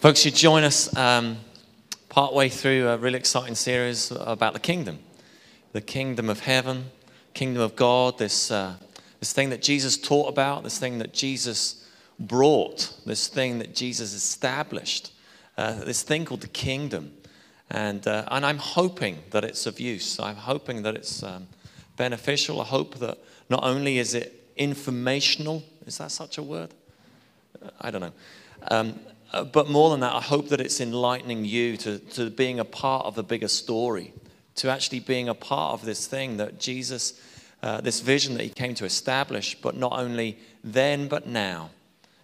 Folks, you join us um, partway through a really exciting series about the kingdom, the kingdom of heaven, kingdom of God, this, uh, this thing that Jesus taught about, this thing that Jesus brought, this thing that Jesus established, uh, this thing called the kingdom. And, uh, and I'm hoping that it's of use. I'm hoping that it's um, beneficial. I hope that not only is it informational, is that such a word? I don't know. Um, uh, but more than that, I hope that it's enlightening you to, to being a part of the bigger story, to actually being a part of this thing that Jesus, uh, this vision that he came to establish, but not only then, but now.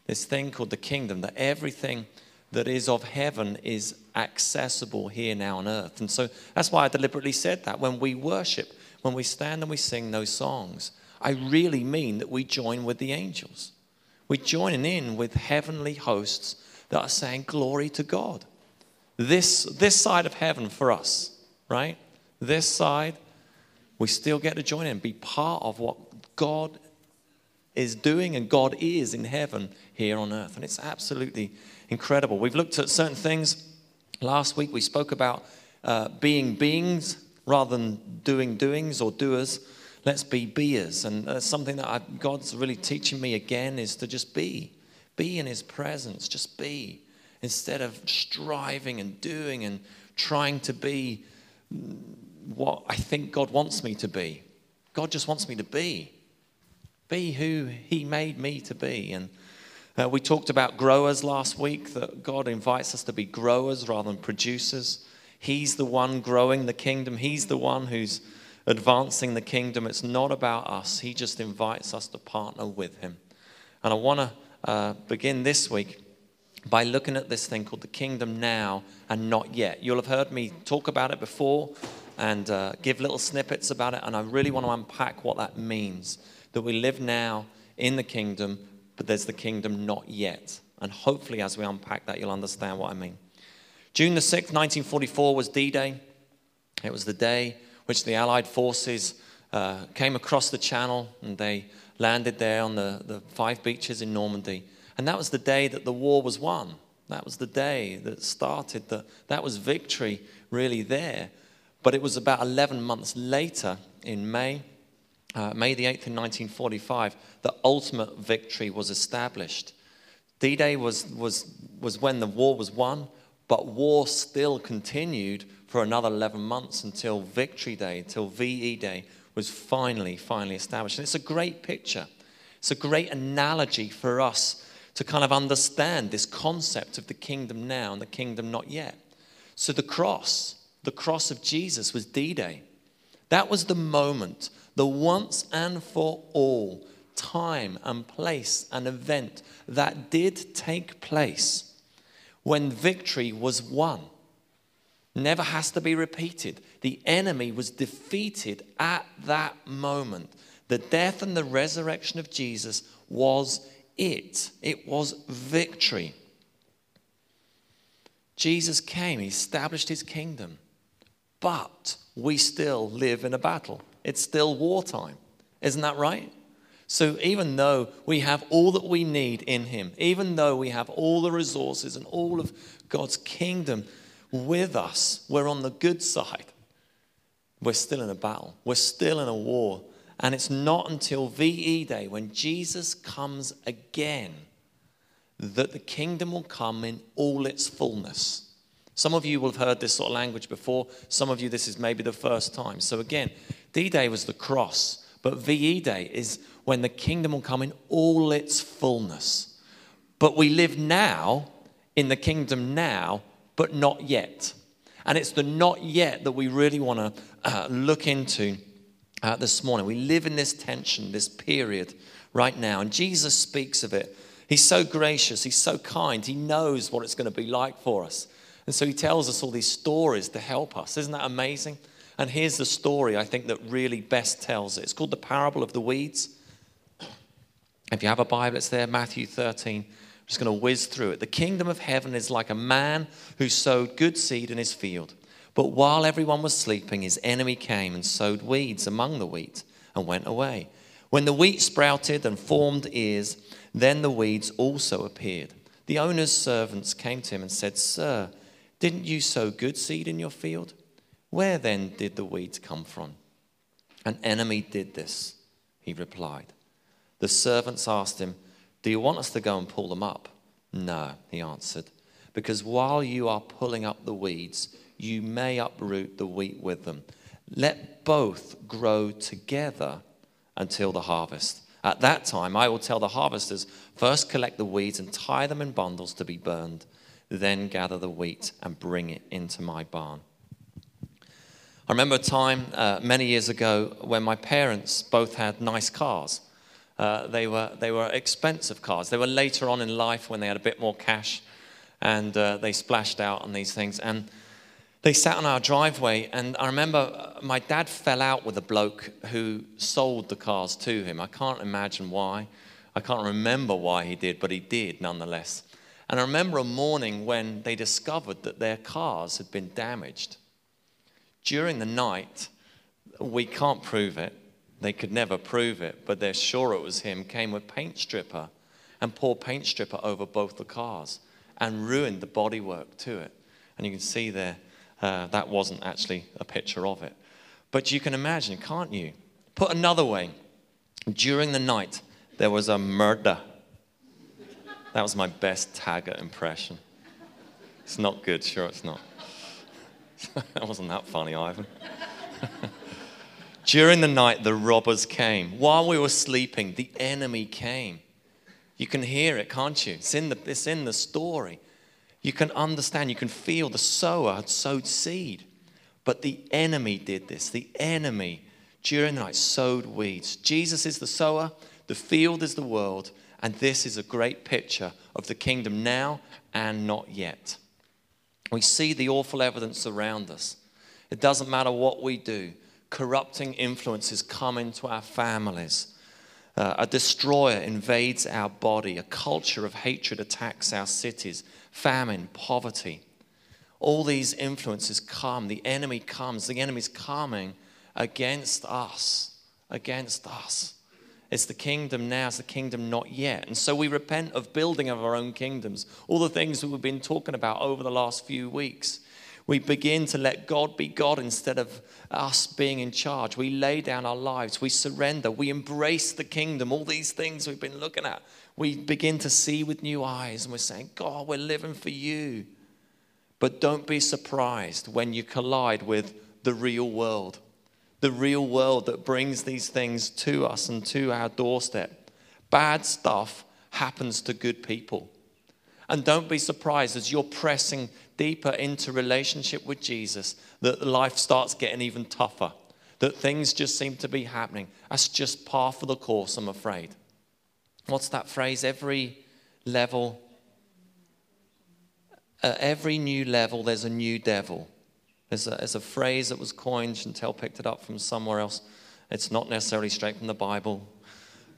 This thing called the kingdom, that everything that is of heaven is accessible here now on earth. And so that's why I deliberately said that. When we worship, when we stand and we sing those songs, I really mean that we join with the angels. We're joining in with heavenly hosts that are saying, Glory to God. This, this side of heaven for us, right? This side, we still get to join in, be part of what God is doing and God is in heaven here on earth. And it's absolutely incredible. We've looked at certain things. Last week we spoke about uh, being beings rather than doing doings or doers. Let's be beers. And uh, something that I, God's really teaching me again is to just be. Be in his presence, just be, instead of striving and doing and trying to be what I think God wants me to be. God just wants me to be. Be who he made me to be. And uh, we talked about growers last week, that God invites us to be growers rather than producers. He's the one growing the kingdom, He's the one who's advancing the kingdom. It's not about us, He just invites us to partner with Him. And I want to uh, begin this week by looking at this thing called the kingdom now and not yet. You'll have heard me talk about it before and uh, give little snippets about it, and I really want to unpack what that means that we live now in the kingdom, but there's the kingdom not yet. And hopefully, as we unpack that, you'll understand what I mean. June the 6th, 1944, was D Day. It was the day which the Allied forces uh, came across the channel and they landed there on the, the five beaches in Normandy. And that was the day that the war was won. That was the day that started, the, that was victory really there. But it was about 11 months later, in May, uh, May the 8th in 1945, the ultimate victory was established. D Day was, was, was when the war was won, but war still continued for another 11 months until Victory Day, until VE Day, was finally, finally established. And it's a great picture. It's a great analogy for us to kind of understand this concept of the kingdom now and the kingdom not yet. So the cross, the cross of Jesus was D Day. That was the moment, the once and for all time and place and event that did take place when victory was won never has to be repeated. The enemy was defeated at that moment. The death and the resurrection of Jesus was it, it was victory. Jesus came, he established his kingdom, but we still live in a battle. It's still wartime. Isn't that right? So, even though we have all that we need in Him, even though we have all the resources and all of God's kingdom with us. We're on the good side. We're still in a battle, we're still in a war. And it's not until VE Day, when Jesus comes again, that the kingdom will come in all its fullness. Some of you will have heard this sort of language before. Some of you, this is maybe the first time. So, again, D Day was the cross, but VE Day is when the kingdom will come in all its fullness. But we live now in the kingdom now but not yet. And it's the not yet that we really want to uh, look into uh, this morning. We live in this tension, this period right now. And Jesus speaks of it. He's so gracious, he's so kind, he knows what it's going to be like for us. And so he tells us all these stories to help us. Isn't that amazing? And here's the story I think that really best tells it. It's called the parable of the weeds. If you have a Bible, it's there, Matthew 13, just going to whiz through it. The kingdom of heaven is like a man who sowed good seed in his field. But while everyone was sleeping, his enemy came and sowed weeds among the wheat and went away. When the wheat sprouted and formed ears, then the weeds also appeared. The owner's servants came to him and said, Sir, didn't you sow good seed in your field? Where then did the weeds come from? An enemy did this, he replied. The servants asked him, Do you want us to go and pull them up? No, he answered, because while you are pulling up the weeds, you may uproot the wheat with them. Let both grow together until the harvest. At that time, I will tell the harvesters first collect the weeds and tie them in bundles to be burned, then gather the wheat and bring it into my barn. I remember a time uh, many years ago when my parents both had nice cars. Uh, they, were, they were expensive cars. They were later on in life when they had a bit more cash and uh, they splashed out on these things. And they sat on our driveway, and I remember uh, my dad fell out with a bloke who sold the cars to him. I can't imagine why. I can't remember why he did, but he did nonetheless. And I remember a morning when they discovered that their cars had been damaged. During the night, we can't prove it. They could never prove it, but they're sure it was him. Came with paint stripper and poured paint stripper over both the cars and ruined the bodywork to it. And you can see there uh, that wasn't actually a picture of it. But you can imagine, can't you? Put another way, during the night, there was a murder. That was my best Taggart impression. It's not good, sure it's not. that wasn't that funny, Ivan. During the night, the robbers came. While we were sleeping, the enemy came. You can hear it, can't you? It's in the, it's in the story. You can understand, you can feel the sower had sowed seed. But the enemy did this. The enemy, during the night, sowed weeds. Jesus is the sower, the field is the world, and this is a great picture of the kingdom now and not yet. We see the awful evidence around us. It doesn't matter what we do, corrupting influences come into our families. Uh, a destroyer invades our body. A culture of hatred attacks our cities famine, poverty. All these influences come. The enemy comes. The enemy's coming against us. Against us. It's the kingdom now, it's the kingdom not yet. And so we repent of building of our own kingdoms. All the things that we've been talking about over the last few weeks. We begin to let God be God instead of us being in charge. We lay down our lives. We surrender. We embrace the kingdom. All these things we've been looking at we begin to see with new eyes and we're saying, God, we're living for you. But don't be surprised when you collide with the real world, the real world that brings these things to us and to our doorstep. Bad stuff happens to good people. And don't be surprised as you're pressing deeper into relationship with Jesus that life starts getting even tougher, that things just seem to be happening. That's just par for the course, I'm afraid what's that phrase? Every level, uh, every new level, there's a new devil. There's a, there's a phrase that was coined, Chantel picked it up from somewhere else. It's not necessarily straight from the Bible,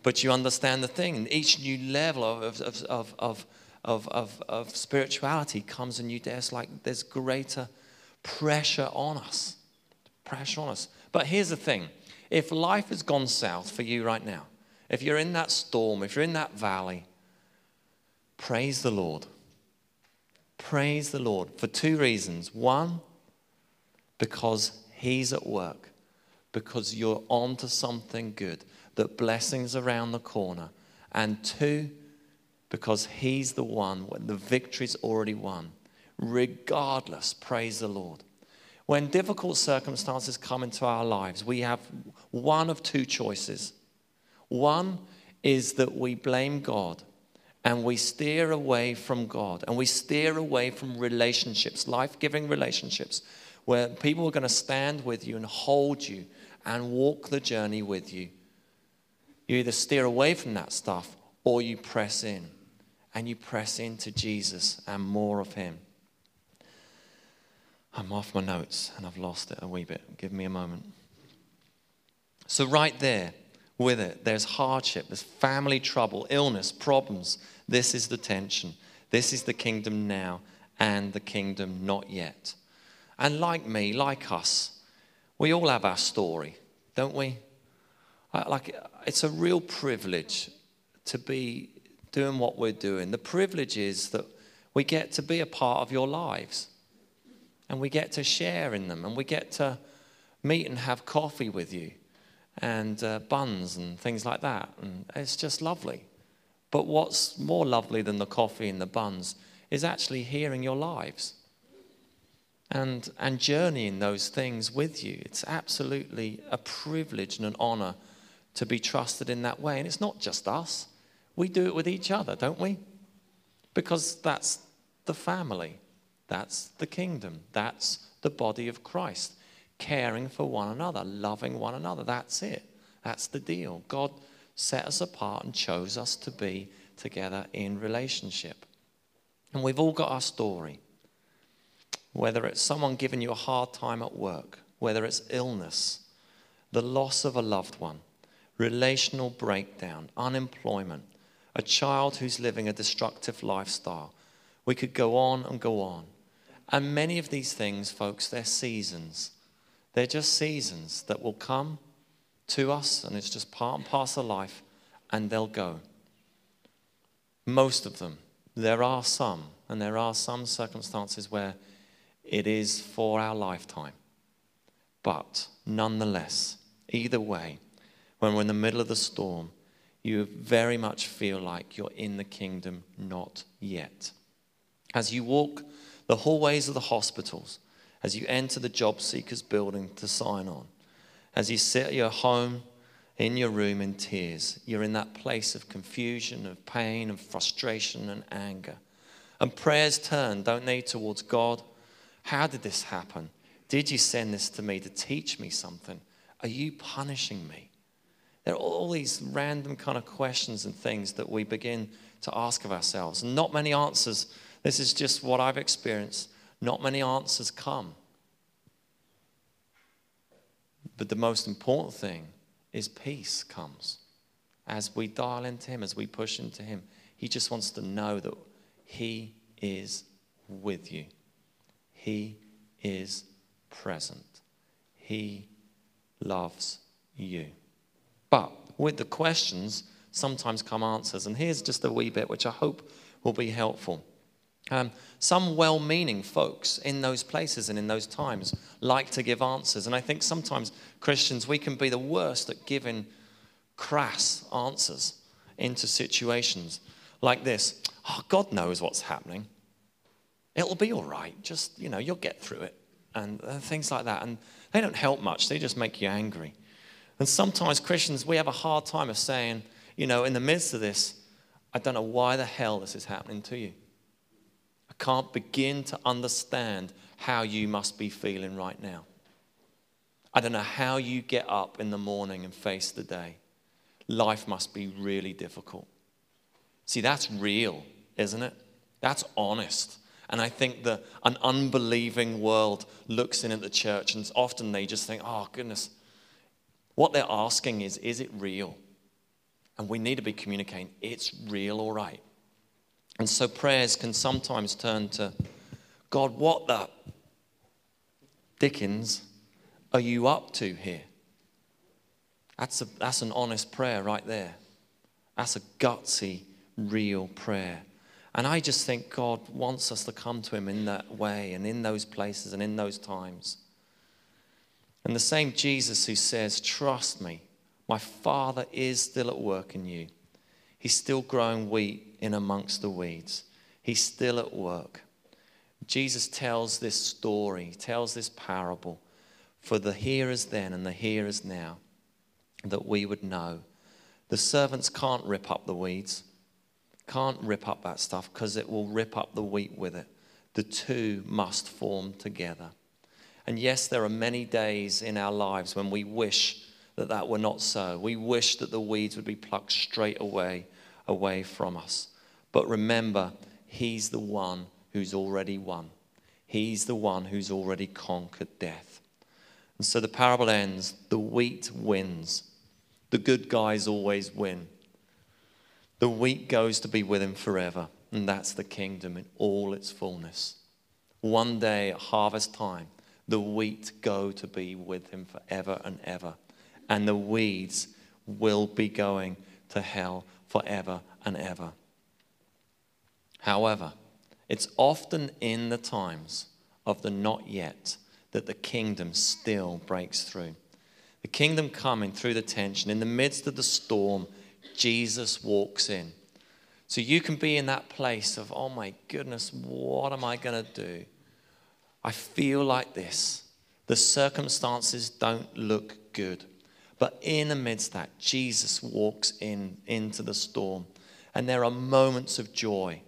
but you understand the thing. Each new level of, of, of, of, of, of, of spirituality comes a new day. It's like there's greater pressure on us. Pressure on us. But here's the thing if life has gone south for you right now, if you're in that storm, if you're in that valley, praise the Lord. Praise the Lord for two reasons. One, because He's at work, because you're on to something good, that blessings around the corner. And two, because He's the one, when the victory's already won. Regardless, praise the Lord. When difficult circumstances come into our lives, we have one of two choices. One is that we blame God and we steer away from God and we steer away from relationships, life giving relationships, where people are going to stand with you and hold you and walk the journey with you. You either steer away from that stuff or you press in and you press into Jesus and more of Him. I'm off my notes and I've lost it a wee bit. Give me a moment. So, right there, with it. There's hardship, there's family trouble, illness, problems. This is the tension. This is the kingdom now and the kingdom not yet. And like me, like us, we all have our story, don't we? Like, it's a real privilege to be doing what we're doing. The privilege is that we get to be a part of your lives and we get to share in them and we get to meet and have coffee with you and uh, buns and things like that. And it's just lovely. But what's more lovely than the coffee and the buns is actually hearing your lives and, and journeying those things with you. It's absolutely a privilege and an honor to be trusted in that way. And it's not just us, we do it with each other, don't we? Because that's the family, that's the kingdom, that's the body of Christ. Caring for one another, loving one another. That's it. That's the deal. God set us apart and chose us to be together in relationship. And we've all got our story. Whether it's someone giving you a hard time at work, whether it's illness, the loss of a loved one, relational breakdown, unemployment, a child who's living a destructive lifestyle. We could go on and go on. And many of these things, folks, they're seasons. They're just seasons that will come to us, and it's just part and parcel of life, and they'll go. Most of them. There are some, and there are some circumstances where it is for our lifetime. But nonetheless, either way, when we're in the middle of the storm, you very much feel like you're in the kingdom, not yet. As you walk the hallways of the hospitals, as you enter the job seekers building to sign on, as you sit at your home in your room in tears, you're in that place of confusion, of pain, of frustration and anger. And prayers turn, don't they, towards God? How did this happen? Did you send this to me to teach me something? Are you punishing me? There are all these random kind of questions and things that we begin to ask of ourselves. Not many answers. This is just what I've experienced. Not many answers come. But the most important thing is peace comes as we dial into Him, as we push into Him. He just wants to know that He is with you, He is present, He loves you. But with the questions, sometimes come answers. And here's just a wee bit which I hope will be helpful. Um, some well meaning folks in those places and in those times like to give answers. And I think sometimes Christians, we can be the worst at giving crass answers into situations like this. Oh, God knows what's happening. It'll be all right. Just, you know, you'll get through it. And uh, things like that. And they don't help much, they just make you angry. And sometimes Christians, we have a hard time of saying, you know, in the midst of this, I don't know why the hell this is happening to you. I can't begin to understand how you must be feeling right now. I don't know how you get up in the morning and face the day. Life must be really difficult. See, that's real, isn't it? That's honest. And I think that an unbelieving world looks in at the church and often they just think, oh, goodness, what they're asking is, is it real? And we need to be communicating, it's real, all right. And so prayers can sometimes turn to, God, what the Dickens are you up to here? That's, a, that's an honest prayer right there. That's a gutsy, real prayer. And I just think God wants us to come to Him in that way and in those places and in those times. And the same Jesus who says, Trust me, my Father is still at work in you. He's still growing wheat in amongst the weeds. He's still at work. Jesus tells this story, tells this parable for the hearers then and the hearers now, that we would know. The servants can't rip up the weeds, can't rip up that stuff because it will rip up the wheat with it. The two must form together. And yes, there are many days in our lives when we wish that that were not so. We wish that the weeds would be plucked straight away, away from us. But remember, He's the one who's already won. He's the one who's already conquered death. And so the parable ends the wheat wins. The good guys always win. The wheat goes to be with him forever, and that's the kingdom in all its fullness. One day at harvest time, the wheat go to be with him forever and ever. And the weeds will be going to hell forever and ever. However, it's often in the times of the not yet that the kingdom still breaks through. The kingdom coming through the tension, in the midst of the storm, Jesus walks in. So you can be in that place of, oh my goodness, what am I going to do? I feel like this. The circumstances don't look good. But in amidst that, Jesus walks in into the storm. And there are moments of joy,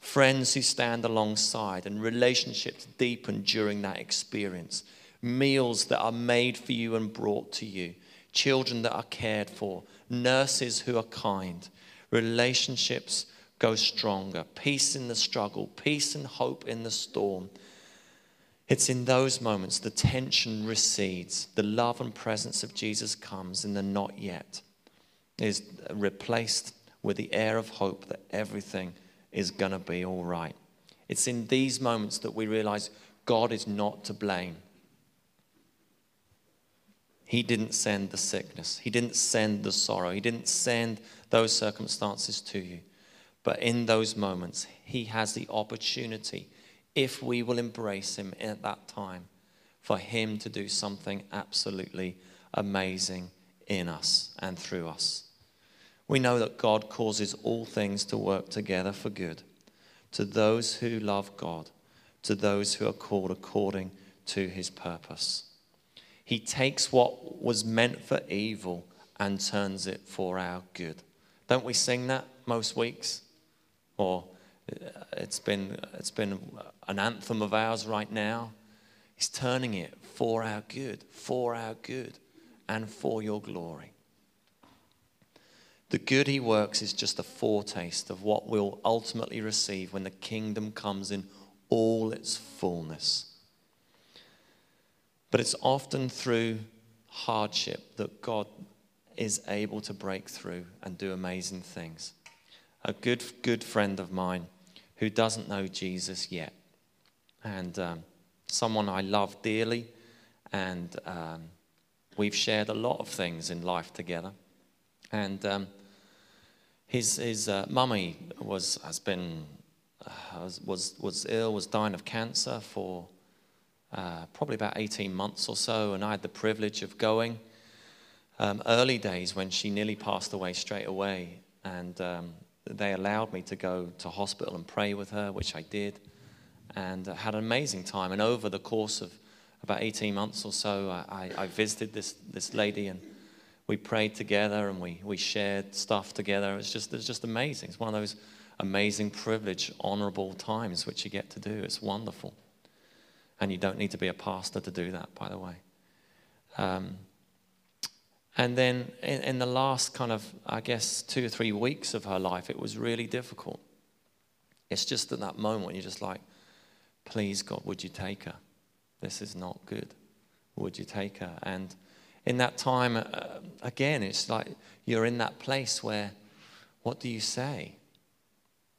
friends who stand alongside, and relationships deepen during that experience. Meals that are made for you and brought to you, children that are cared for, nurses who are kind, relationships go stronger, peace in the struggle, peace and hope in the storm. It's in those moments the tension recedes, the love and presence of Jesus comes, and the not yet is replaced with the air of hope that everything is going to be all right. It's in these moments that we realize God is not to blame. He didn't send the sickness, He didn't send the sorrow, He didn't send those circumstances to you. But in those moments, He has the opportunity if we will embrace Him at that time, for Him to do something absolutely amazing in us and through us. We know that God causes all things to work together for good to those who love God, to those who are called according to His purpose. He takes what was meant for evil and turns it for our good. Don't we sing that most weeks? Or it's been, it's been an anthem of ours right now. He's turning it for our good, for our good, and for your glory. The good he works is just a foretaste of what we'll ultimately receive when the kingdom comes in all its fullness. But it's often through hardship that God is able to break through and do amazing things. A good, good friend of mine who doesn't know Jesus yet. And um, someone I love dearly, and um, we've shared a lot of things in life together. And um, his, his uh, mummy was, has been, uh, was, was ill, was dying of cancer for uh, probably about 18 months or so, and I had the privilege of going. Um, early days when she nearly passed away straight away, and um, they allowed me to go to hospital and pray with her, which I did, and had an amazing time. And over the course of about 18 months or so, I, I visited this, this lady and we prayed together and we, we shared stuff together. It's just, it's just amazing. It's one of those amazing, privileged, honorable times which you get to do. It's wonderful. And you don't need to be a pastor to do that, by the way. Um, and then in, in, the last kind of, I guess, two or three weeks of her life, it was really difficult. It's just at that moment you're just like, please, God, would you take her? This is not good. Would you take her? And in that time, uh, again, it's like you're in that place where, what do you say?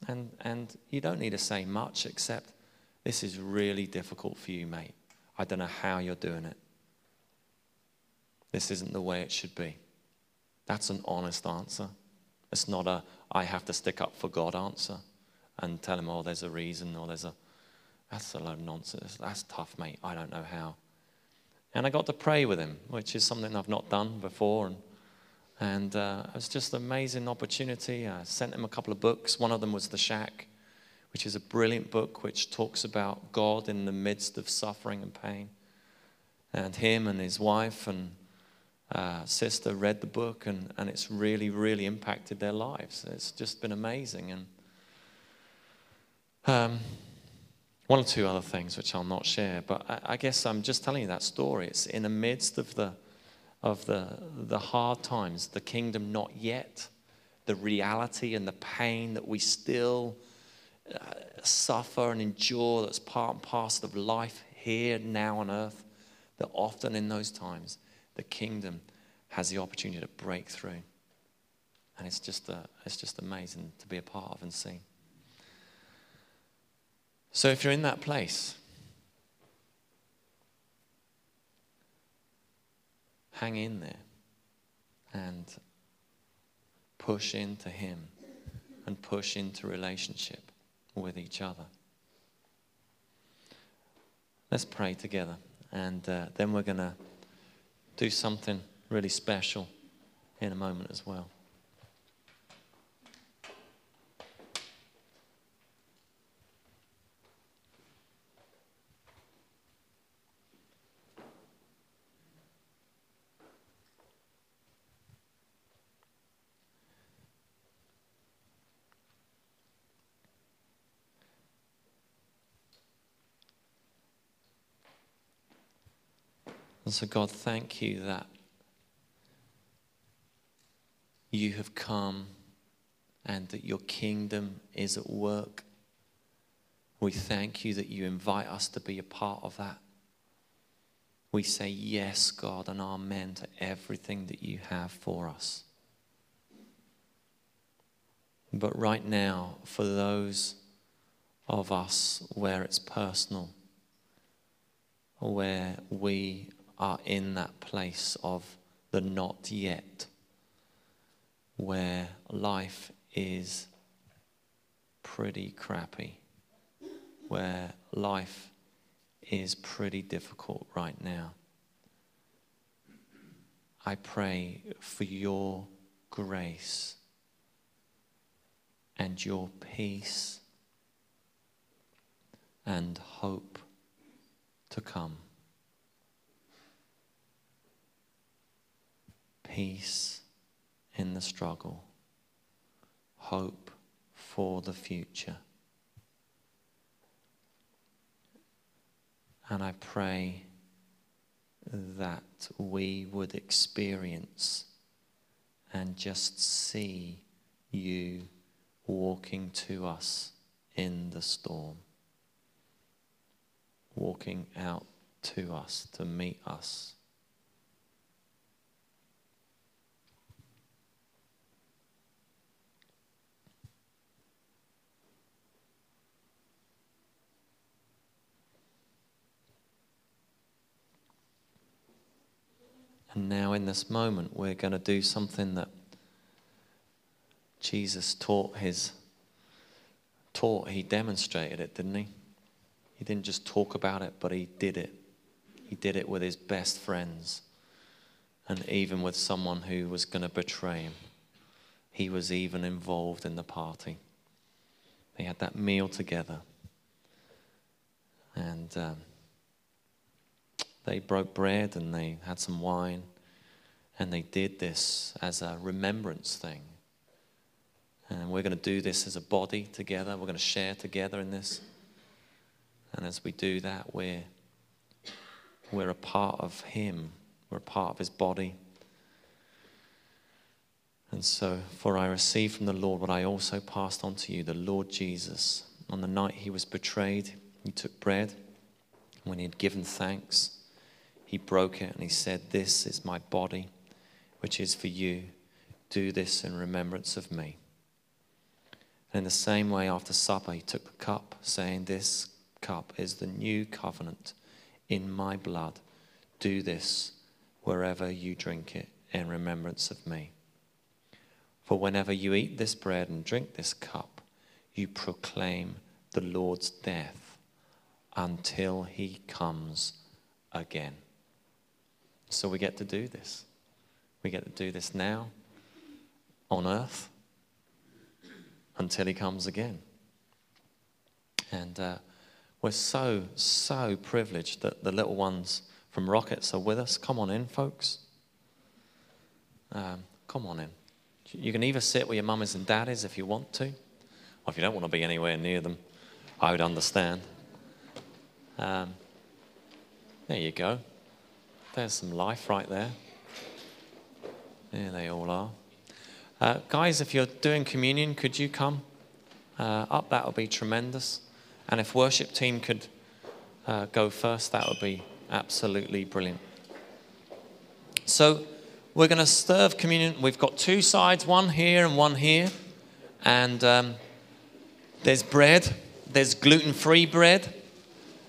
And, and you don't need to say much except, this is really difficult for you, mate. I don't know how you're doing it. This isn't the way it should be. That's an honest answer. It's not a, I have to stick up for God answer and tell him, oh, there's a reason or there's a, that's a load of nonsense. That's tough, mate. I don't know how. And I got to pray with him, which is something I've not done before. And, and uh, it was just an amazing opportunity. I sent him a couple of books. One of them was The Shack, which is a brilliant book which talks about God in the midst of suffering and pain. And him and his wife and uh, sister read the book, and, and it's really, really impacted their lives. It's just been amazing. And um, one or two other things which I'll not share, but I, I, guess I'm just telling you that story. It's in the midst of the of the the hard times, the kingdom not yet, the reality and the pain that we still uh, suffer and endure. That's part and parcel of life here now on earth. That often in those times the kingdom has the opportunity to break through. And it's just, a, uh, it's just amazing to be a part of and see. So if you're in that place, hang in there and push into Him and push into relationship with each other. Let's pray together, and uh, then we're going to do something really special in a moment as well. And so, God, thank you that you have come and that your kingdom is at work. We thank you that you invite us to be a part of that. We say yes, God, and amen to everything that you have for us. But right now, for those of us where it's personal, where we are in that place of the not yet, where life is pretty crappy, where life is pretty difficult right now. I pray for your grace and your peace and hope to come. Peace in the struggle, hope for the future. And I pray that we would experience and just see you walking to us in the storm, walking out to us to meet us. And now, in this moment, we're going to do something that Jesus taught his taught. He demonstrated it, didn't he? He didn't just talk about it, but he did it. He did it with his best friends, and even with someone who was going to betray him. He was even involved in the party. They had that meal together, and. Um, they broke bread and they had some wine, and they did this as a remembrance thing. And we're going to do this as a body together. We're going to share together in this. And as we do that, we're, we're a part of Him, we're a part of His body. And so, for I received from the Lord what I also passed on to you the Lord Jesus. On the night he was betrayed, he took bread. When he had given thanks, he broke it and he said, This is my body, which is for you. Do this in remembrance of me. And in the same way, after supper, he took the cup, saying, This cup is the new covenant in my blood. Do this wherever you drink it in remembrance of me. For whenever you eat this bread and drink this cup, you proclaim the Lord's death until he comes again. So we get to do this. We get to do this now on earth until he comes again. And uh, we're so, so privileged that the little ones from Rockets are with us. Come on in, folks. Um, come on in. You can either sit with your mummies and daddies if you want to, or if you don't want to be anywhere near them, I would understand. Um, there you go. There's some life right there. There they all are. Uh, guys, if you're doing communion, could you come uh, up? That would be tremendous. And if worship team could uh, go first, that would be absolutely brilliant. So we're going to serve communion. We've got two sides, one here and one here. And um, there's bread, there's gluten free bread,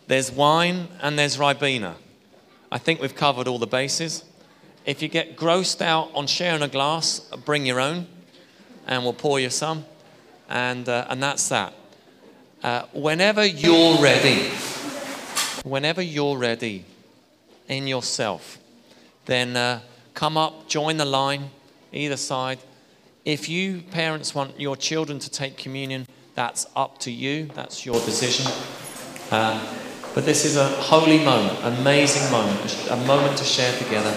there's wine, and there's Ribena. I think we've covered all the bases. If you get grossed out on sharing a glass, bring your own, and we'll pour you some. And, uh, and that's that. Uh, whenever you're ready, whenever you're ready in yourself, then uh, come up, join the line, either side. If you parents want your children to take communion, that's up to you, that's your decision. But this is a holy moment, amazing moment, a moment to share together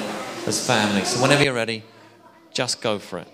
as family. So whenever you're ready, just go for it.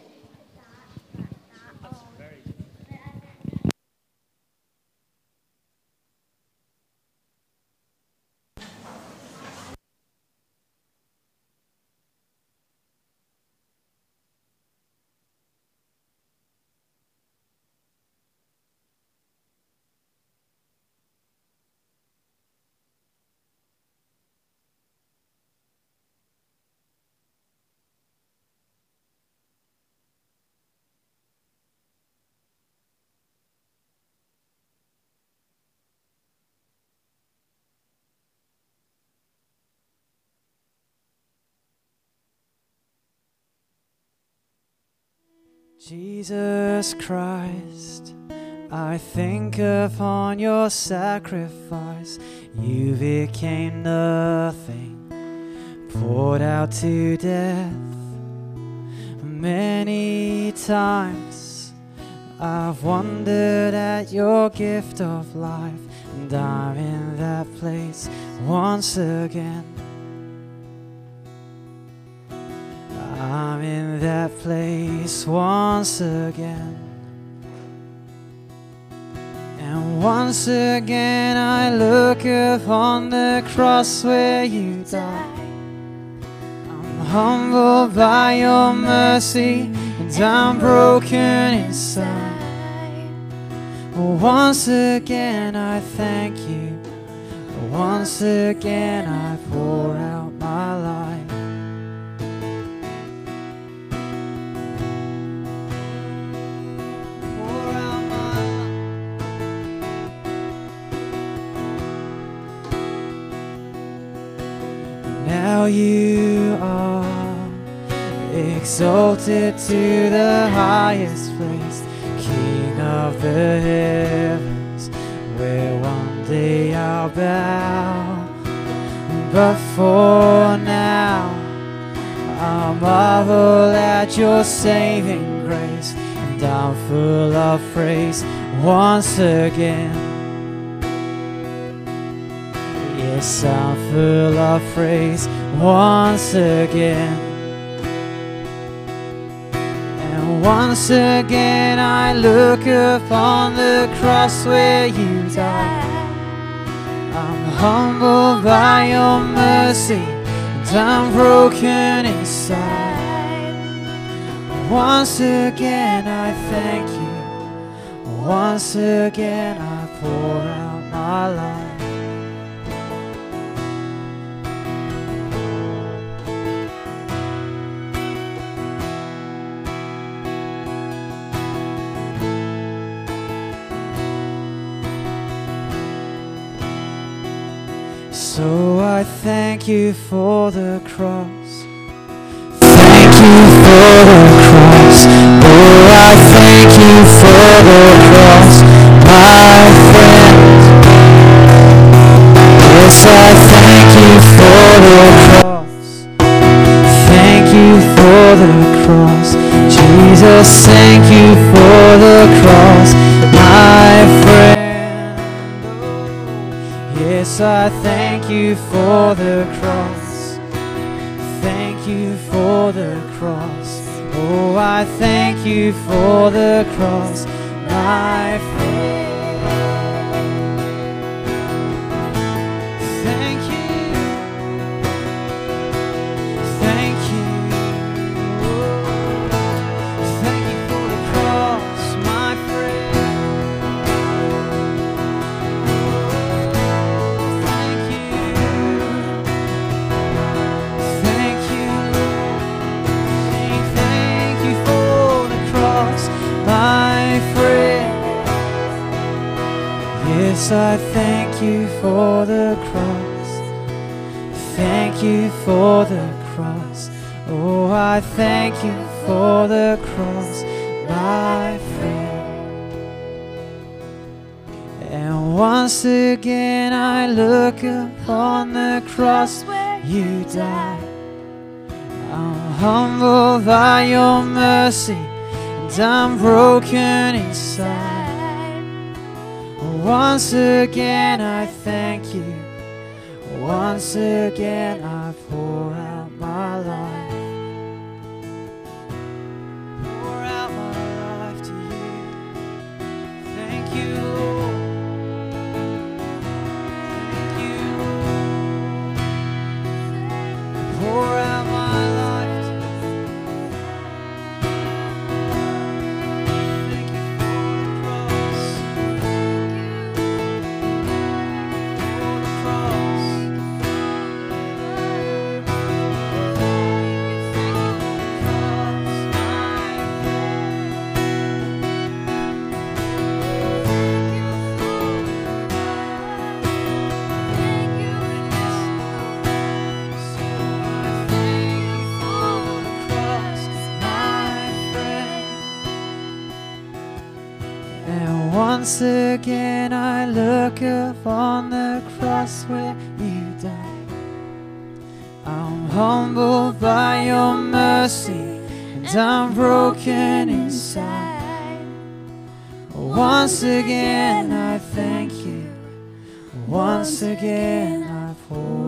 Jesus Christ, I think upon your sacrifice. You became nothing, poured out to death. Many times I've wondered at your gift of life, and I'm in that place once again. I'm in that place once again. And once again I look upon the cross where you died. I'm humbled by your mercy and I'm broken inside. Once again I thank you. Once again I pour out my life. Now you are exalted to the highest place, King of the heavens, where one day I'll bow. But for now, I marvel at your saving grace, and I'm full of praise once again. Yes, I'm full of praise once again. And once again I look upon the cross where you died. I'm humbled by your mercy, and I'm broken inside. Once again I thank you. Once again I pour out my life. So I thank you for the cross. Thank you for the cross. Oh, I thank you for the cross, my friend. Yes, I thank you for the cross. Thank you for the cross. Jesus, thank you for the cross, my friend. I thank you for the cross. Thank you for the cross. Oh, I thank you for the cross, my friend. I thank you for the cross. Thank you for the cross. Oh, I thank you for the cross, my friend. And once again I look upon the cross where you died. I'm humbled by your mercy, and I'm broken inside. Once again I thank you. Once again I pour And once again I look upon the cross where you died. I'm humbled by your mercy, and I'm broken inside. Once again I thank you. Once again I pour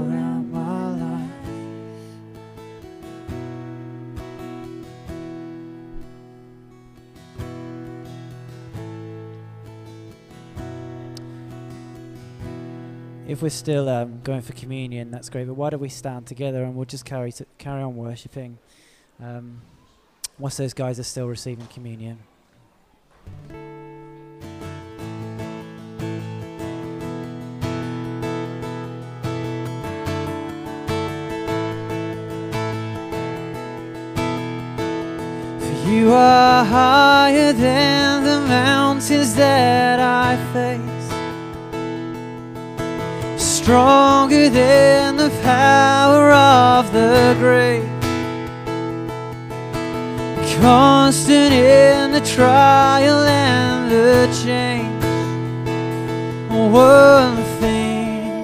If we're still um, going for communion, that's great. But why don't we stand together and we'll just carry carry on worshiping? Um, whilst those guys are still receiving communion. For you are higher than the mountains that I face, stronger than the power of the grave, constant in the trial and the change. One thing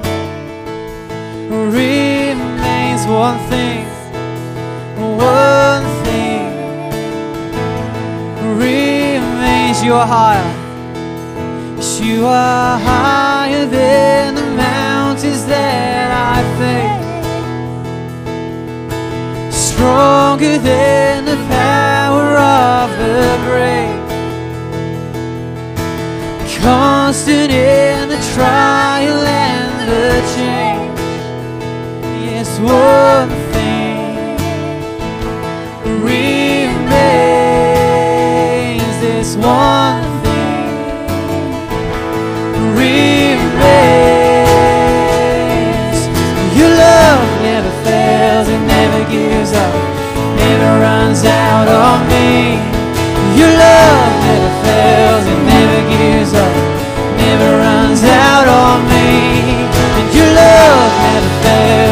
remains, one thing, one thing remains. You are higher. Yes, you are higher than mountains that I face. Stronger than the power of the grave. Constant in the trial and the change. Yes, one thing remains. This one love never fails, it never gives up, never runs out on me. And your love never fails,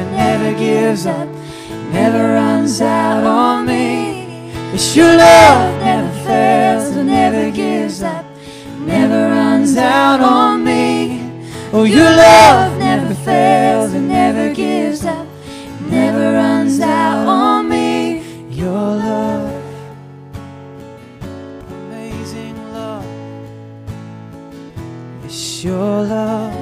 and never gives up, never runs out on me. It's your love never fails and never gives up, never runs out on me. Oh, your love never fails and never gives up, never runs out on me. Your love, amazing love, it's your love.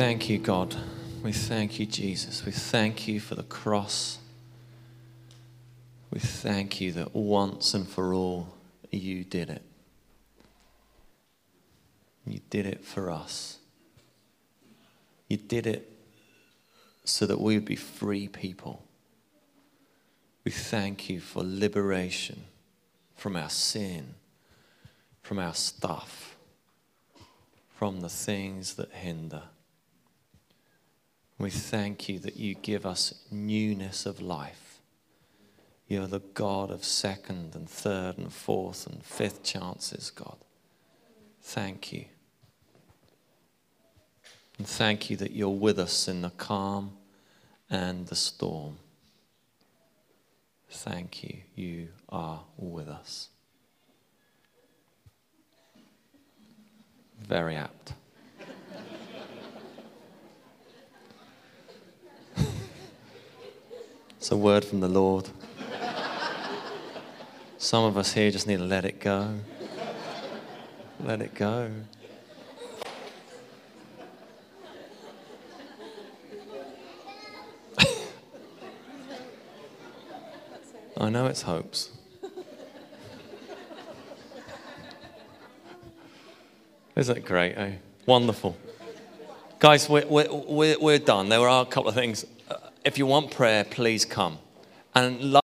Thank you, God. We thank you, Jesus. We thank you for the cross. We thank you that once and for all you did it. You did it for us. You did it so that we would be free people. We thank you for liberation from our sin, from our stuff, from the things that hinder. We thank you that you give us newness of life. You're the God of second and third and fourth and fifth chances, God. Thank you. And thank you that you're with us in the calm and the storm. Thank you. You are with us. Very apt. It's a word from the Lord. Some of us here just need to let it go. Let it go. I know it's hopes. Isn't it great, eh? Wonderful. Guys, we're, we're, we're, we're done. There are a couple of things. If you want prayer, please come. And